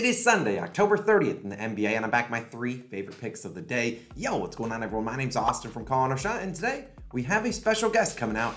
It is Sunday, October 30th in the NBA, and I'm back my three favorite picks of the day. Yo, what's going on, everyone? My name's Austin from Calling Our Shot, and today we have a special guest coming out.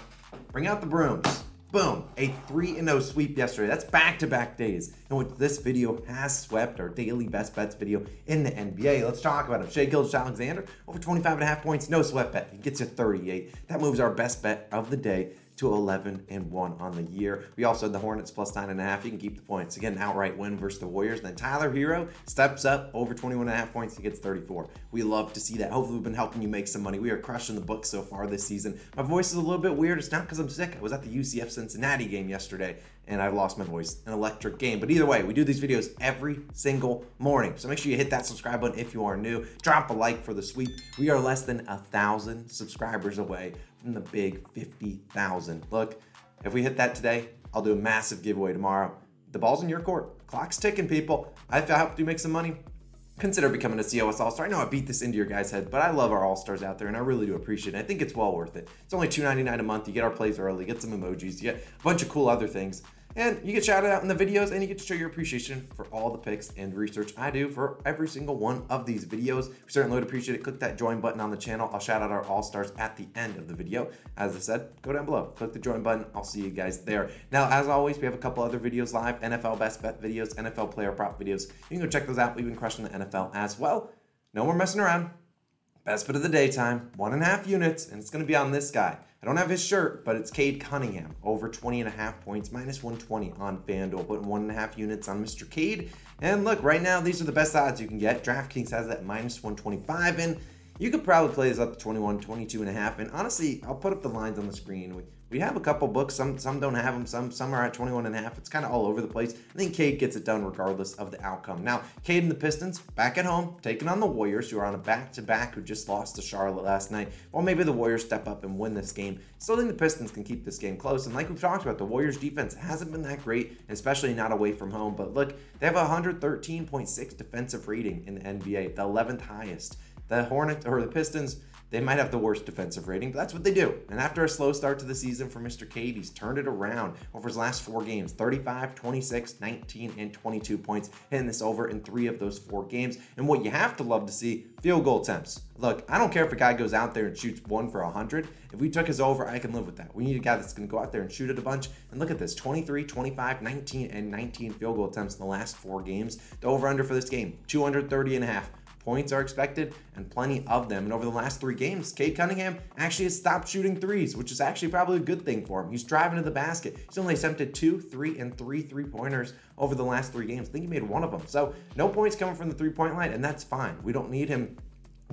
Bring out the brooms. Boom, a 3 0 sweep yesterday. That's back to back days in which this video has swept our daily best bets video in the NBA. Let's talk about it. Shai Gilgeous-Alexander, over 25 and a half points, no sweat bet. He gets you 38. That moves our best bet of the day to 11 and 1 on the year. We also had the Hornets plus 9.5. You can keep the points. Again, outright win versus the Warriors. Then Tyler Herro steps up over 21.5 points. He gets 34. We love to see that. Hopefully, we've been helping you make some money. We are crushing the book so far this season. My voice is a little bit weird. It's not because I'm sick. I was at the UCF Cincinnati game yesterday and I lost my voice. An electric game. But either way, we do these videos every single morning. So make sure you hit that subscribe button if you are new. Drop a like for the sweep. We are less than a thousand subscribers away from the big 50,000. Look, if we hit that today, I'll do a massive giveaway tomorrow. The ball's in your court. Clock's ticking, people. I helped you make some money. Consider becoming a COS All Star. I know I beat this into your guys' head, but I love our All Stars out there, and I really do appreciate it. I think it's well worth it. It's only $2.99 a month. You get our plays early, get some emojis, you get a bunch of cool other things. And you get shouted out in the videos and you get to show your appreciation for all the picks and research I do for every single one of these videos. We certainly would appreciate it. Click that join button on the channel. I'll shout out our all-stars at the end of the video. As I said, go down below, click the join button. I'll see you guys there. Now, as always, we have a couple other videos live, NFL best bet videos, NFL player prop videos. You can go check those out. We've been crushing the NFL as well. No more messing around. Best bet of the daytime, one and a half units, and it's going to be on this guy. I don't have his shirt, but it's Cade Cunningham, over 20 and a half points, minus 120 on FanDuel, putting one and a half units on Mr. Cade. And look, right now, these are the best odds you can get. DraftKings has that minus 125, and you could probably play this up to 21, 22 and a half. And honestly, I'll put up the lines on the screen. We, we have a couple books. Some some don't have them. Some some are at 21 and a half. It's kind of all over the place. I think Cade gets it done regardless of the outcome. Now, Cade and the Pistons back at home, taking on the Warriors, who are on a back-to-back, who just lost to Charlotte last night. Well, maybe the Warriors step up and win this game. Still think the Pistons can keep this game close. And like we've talked about, the Warriors defense hasn't been that great, especially not away from home. But look, they have a 113.6 defensive rating in the NBA, the 11th highest. The Hornets or the Pistons they might have the worst defensive rating, but that's what they do. And after a slow start to the season for Mr. Cade, he's turned it around over his last four games 35, 26, 19, and 22 points, hitting this over in three of those four games. And what you have to love to see field goal attempts. Look, I don't care if a guy goes out there and shoots one for 100. If we took his over, I can live with that. We need a guy that's going to go out there and shoot it a bunch. And look at this 23, 25, 19, and 19 field goal attempts in the last four games. The over under for this game 230 and a half. Points are expected and plenty of them. And over the last three games, Cade Cunningham actually has stopped shooting threes, which is actually probably a good thing for him. He's driving to the basket. He's only attempted two, three, and three three pointers over the last three games. I think he made one of them. So no points coming from the three point line, and that's fine. We don't need him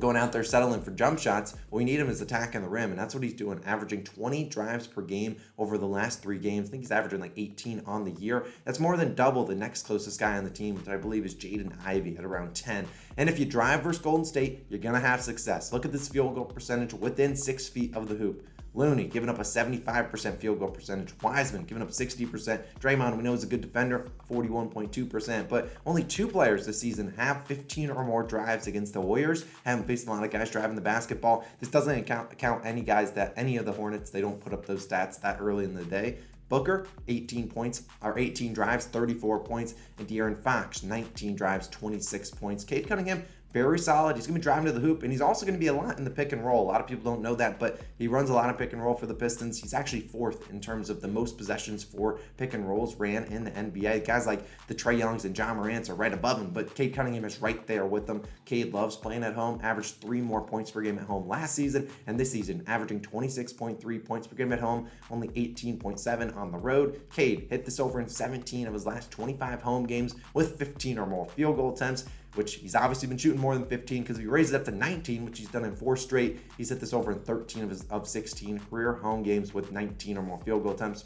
going out there settling for jump shots. What we need him is attacking the rim, and that's what he's doing, averaging 20 drives per game over the last three games. I think he's averaging like 18 on the year. That's more than double the next closest guy on the team, which I believe is Jaden Ivey at around 10. And if you drive versus Golden State, you're going to have success. Look at this field goal percentage within six feet of the hoop. Looney giving up a 75% field goal percentage. Wiseman giving up 60%. Draymond, we know, is a good defender, 41.2%. But only two players this season have 15 or more drives against the Warriors. Haven't faced a lot of guys driving the basketball. This doesn't account, account any guys that any of the Hornets, they don't put up those stats that early in the day. Booker, 18 points, or 18 drives, 34 points, and De'Aaron Fox, 19 drives, 26 points. Cade Cunningham, very solid. He's going to be driving to the hoop, and he's also going to be a lot in the pick and roll. A lot of people don't know that, but he runs a lot of pick and roll for the Pistons. He's actually fourth in terms of the most possessions for pick and rolls ran in the NBA. Guys like the Trae Youngs and Ja Morant are right above him, but Cade Cunningham is right there with them. Cade loves playing at home, averaged three more points per game at home last season, and this season, averaging 26.3 points per game at home, only 18.7 on the road. Cade hit this over in 17 of his last 25 home games with 15 or more field goal attempts which he's obviously been shooting more than 15 because he raises it up to 19, which he's done in four straight, he's hit this over in 13 of his of 16 career home games with 19 or more field goal attempts.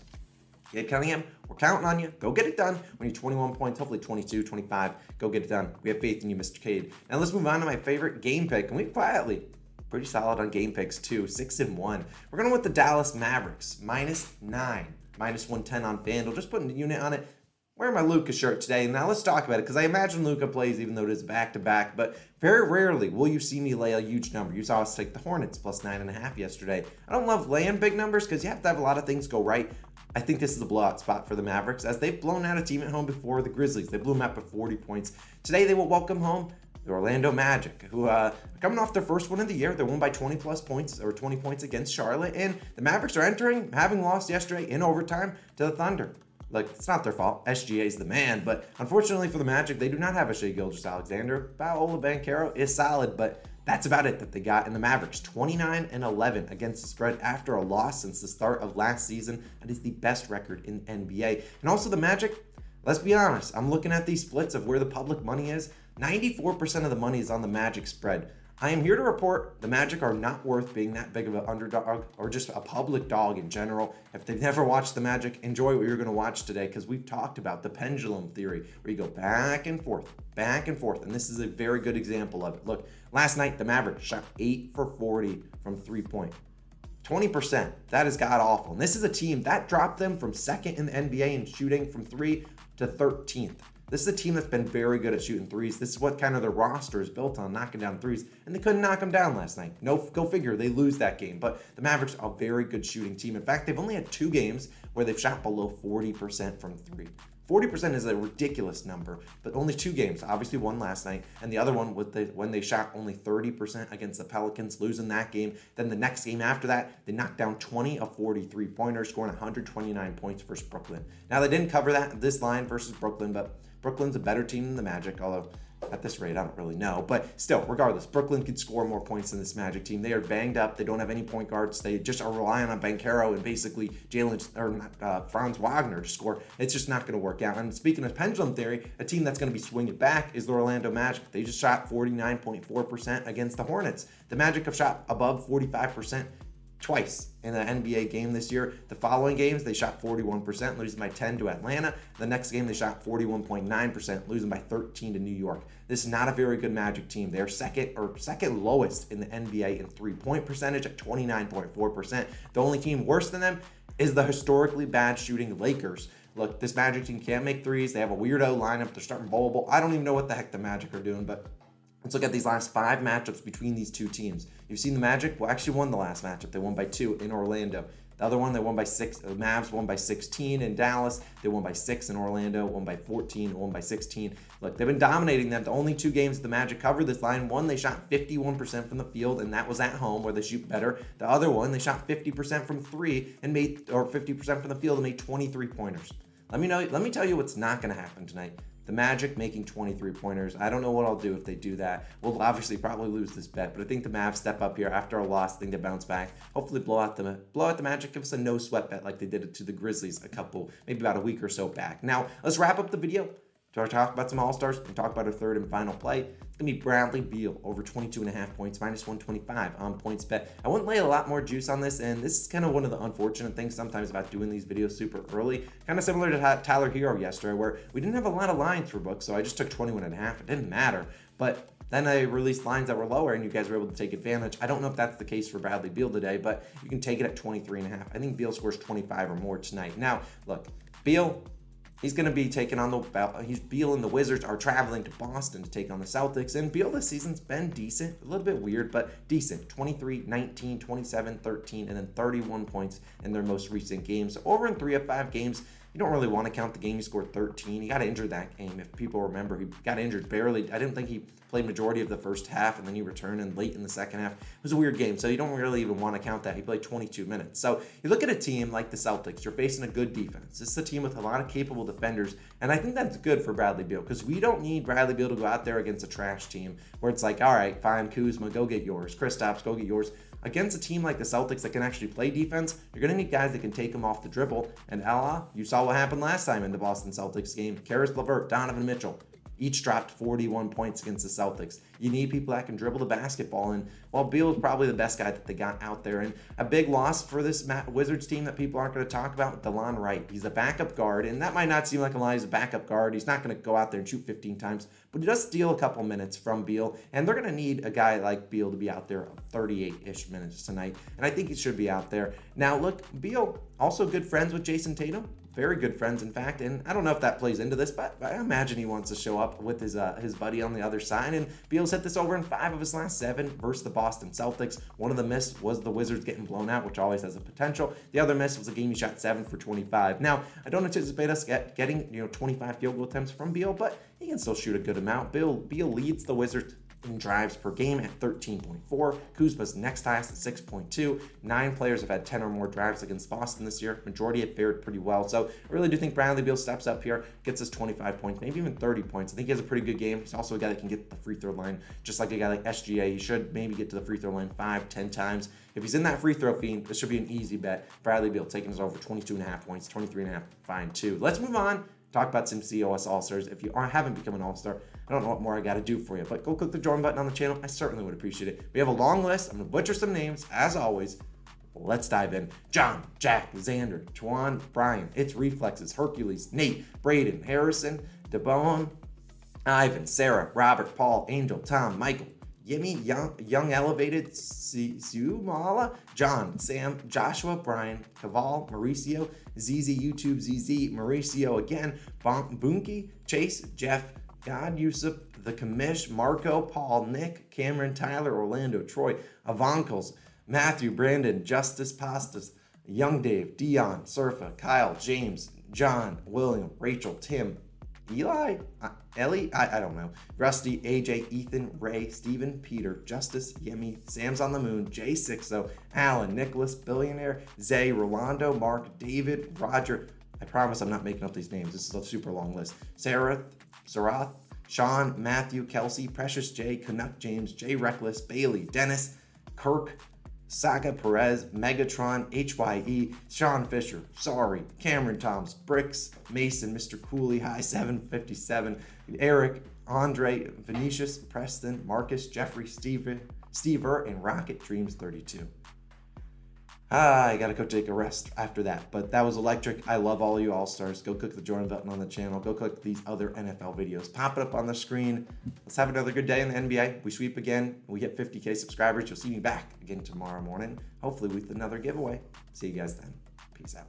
Cade Cunningham, we're counting on you. Go get it done. When you're 21 points, hopefully 22, 25, go get it done. We have faith in you, Mr. Cade. Now let's move on to my favorite game pick. And we quietly pretty solid on game picks too, six and one. We're going with the Dallas Mavericks, minus nine, minus 110 on FanDuel. Just putting a unit on it wearing my Luka shirt today. Now let's talk about it because I imagine Luka plays even though it is back to back, but very rarely will you see me lay a huge number. You saw us take the Hornets plus nine and a half yesterday. I don't love laying big numbers because you have to have a lot of things go right. I think this is a blowout spot for the Mavericks as they've blown out a team at home before the Grizzlies. They blew them out by 40 points. Today they will welcome home the Orlando Magic, who uh, coming off their first win of the year. They won by 20 plus points or 20 points against Charlotte, and the Mavericks are entering, having lost yesterday in overtime to the Thunder. Like it's not their fault. SGA is the man, but unfortunately for the Magic, they do not have a Shai Gilgeous-Alexander. Paolo Banchero is solid, but that's about it that they got in the Mavericks. 29 and 11 against the spread after a loss since the start of last season. That is the best record in NBA. And also the Magic, let's be honest, I'm looking at these splits of where the public money is. 94% of the money is on the Magic spread. I am here to report the Magic are not worth being that big of an underdog or just a public dog in general. If they've never watched the Magic, enjoy what you're going to watch today because we've talked about the pendulum theory where you go back and forth, back and forth. And this is a very good example of it. Look, last night the Mavericks shot 8 for 40 from three point. 20%. That is god awful. And this is a team that dropped them from second in the NBA in shooting from three to 13th. This is a team that's been very good at shooting threes. This is what kind of their roster is built on, knocking down threes, and they couldn't knock them down last night. No, go figure, they lose that game. But the Mavericks are a very good shooting team. In fact, they've only had two games where they've shot below 40% from three. 40% is a ridiculous number, but only two games. Obviously, one last night, and the other one with the when they shot only 30% against the Pelicans, losing that game. Then the next game after that, they knocked down 20 of 43 pointers, scoring 129 points versus Brooklyn. Now they didn't cover that this line versus Brooklyn, but Brooklyn's a better team than the Magic, although at this rate, I don't really know. But still, regardless, Brooklyn could score more points than this Magic team. They are banged up. They don't have any point guards. They just are relying on Banchero and basically Jalen or uh, Franz Wagner to score. It's just not going to work out. And speaking of pendulum theory, a team that's going to be swinging back is the Orlando Magic. They just shot 49.4% against the Hornets. The Magic have shot above 45% twice in an NBA game this year. The following games, they shot 41%, losing by 10 to Atlanta. The next game, they shot 41.9%, losing by 13 to New York. This is not a very good Magic team. They're second or second lowest in the NBA in three-point percentage at 29.4%. The only team worse than them is the historically bad shooting Lakers. Look, this Magic team can't make threes. They have a weirdo lineup. They're starting Bol. I don't even know what the heck the Magic are doing, but Let's look at these last five matchups between these two teams. You've seen the Magic, well, actually won the last matchup. They won by two in Orlando. The other one, they won by six. The Mavs won by 16 in Dallas. They won by six in Orlando, won by 14, won by 16. Look, they've been dominating them. The only two games the Magic covered this line, one, they shot 51% from the field, and that was at home where they shoot better. The other one, they shot 50% from three and made, or 50% from the field and made 23 pointers. Let me know, let me tell you what's not going to happen tonight. The Magic making 23 pointers. I don't know what I'll do if they do that. We'll obviously probably lose this bet, but I think the Mavs step up here after a loss. I think they bounce back. Hopefully blow out the blow out the Magic. Give us a no sweat bet like they did it to the Grizzlies a couple, maybe about a week or so back. Now let's wrap up the video talk about some All Stars and talk about our third and final play. It's going to be Bradley Beal over 22 and a half points, minus 125 on points bet. I wouldn't lay a lot more juice on this, and this is kind of one of the unfortunate things sometimes about doing these videos super early. Kind of similar to Tyler Herro yesterday, where we didn't have a lot of lines for books, so I just took 21 and a half. It didn't matter, but then I released lines that were lower and you guys were able to take advantage. I don't know if that's the case for Bradley Beal today, but you can take it at 23 and a half. I think Beal scores 25 or more tonight. Now, look, Beal, He's going to be taking on the he's Beal and the Wizards are traveling to Boston to take on the Celtics. And Beal this season's been decent, a little bit weird, but decent. 23, 19, 27, 13, and then 31 points in their most recent games. Over in three of five games, you don't really want to count the game he scored 13. He got injured that game. If people remember, he got injured barely. I didn't think he played majority of the first half, and then he returned and late in the second half. It was a weird game, so you don't really even want to count that. He played 22 minutes. So you look at a team like the Celtics. You're facing a good defense. This is a team with a lot of capable defenders, and I think that's good for Bradley Beal because we don't need Bradley Beal to go out there against a trash team where it's like, all right, fine, Kuzma, go get yours. Kristaps, go get yours against a team like the Celtics that can actually play defense, you're going to need guys that can take them off the dribble. And Allah, you saw what happened last time in the Boston Celtics game. Caris LeVert, Donovan Mitchell, each dropped 41 points against the Celtics. You need people that can dribble the basketball, and well, Beal is probably the best guy that they got out there. And a big loss for this Wizards team that people aren't going to talk about, Delon Wright. He's a backup guard, and that might not seem like a lot. He's a backup guard. He's not going to go out there and shoot 15 times, but he does steal a couple minutes from Beal, and they're going to need a guy like Beal to be out there 38-ish minutes tonight, and I think he should be out there. Now, look, Beal also good friends with Jayson Tatum. Very good friends, in fact. And I don't know if that plays into this, but I imagine he wants to show up with his uh, his buddy on the other side. And Beal's hit this over in five of his last seven versus the Boston Celtics. One of the misses was the Wizards getting blown out, which always has a potential. The other miss was a game he shot seven for 25. Now, I don't anticipate us get, getting you know 25 field goal attempts from Beal, but he can still shoot a good amount. Beal Beal leads the Wizards in drives per game at 13.4. Kuzma's next highest at 6.2. Nine players have had 10 or more drives against Boston this year. Majority have fared pretty well. So I really do think Bradley Beal steps up here, gets us 25 points, maybe even 30 points. I think he has a pretty good game. He's also a guy that can get the free throw line, just like a guy like SGA. He should maybe get to the free throw line five, 10 times. If he's in that free throw fiend, this should be an easy bet. Bradley Beal taking us over 22 and a half points, 23 and a half, fine too. Let's move on talk about some COS All Stars. If you aren't, haven't become an All Star, I don't know what more I got to do for you, but go click the join button on the channel. I certainly would appreciate it. We have a long list. I'm going to butcher some names, as always. Let's dive in. John, Jack, Xander, Juan, Brian, It's Reflexes, Hercules, Nate, Braden, Harrison, DeBone, Ivan, Sarah, Robert, Paul, Angel, Tom, Michael, Yimmy, Young, Young Elevated, Sumala, John, Sam, Joshua, Brian, Caval, Mauricio, ZZ, YouTube, ZZ, Mauricio again, Bunky, Chase, Jeff, God, Yusuf, The Commish, Marco, Paul, Nick, Cameron, Tyler, Orlando, Troy, Avankles, Matthew, Brandon, Justice Pastas, Young Dave, Dion, Surfa, Kyle, James, John, William, Rachel, Tim, Eli, uh, Ellie, I, I, don't know. Rusty, AJ, Ethan, Ray, Stephen, Peter, Justice, Yemi, Sam's on the Moon, Jay Sixo, Alan, Nicholas, Billionaire, Zay, Rolando, Mark, David, Roger. I promise I'm not making up these names. This is a super long list. Sarah, Sarath, Sean, Matthew, Kelsey, Precious J, Canuck James, Jay Reckless, Bailey, Dennis, Kirk, Saga Perez, Megatron, HYE, Sean Fisher, Sorry, Cameron Toms, Bricks, Mason, Mr. Cooley, High 757, Eric, Andre, Venetius, Preston, Marcus, Jeffrey, Steve, Stever, and Rocket Dreams 32. Ah, I gotta go take a rest after that. But that was electric. I love all you all stars. Go click the join button on the channel. Go click these other NFL videos. Pop it up on the screen. Let's have another good day in the NBA. We sweep again. We hit 50k subscribers. You'll see me back again tomorrow morning, hopefully with another giveaway. See you guys then. Peace out.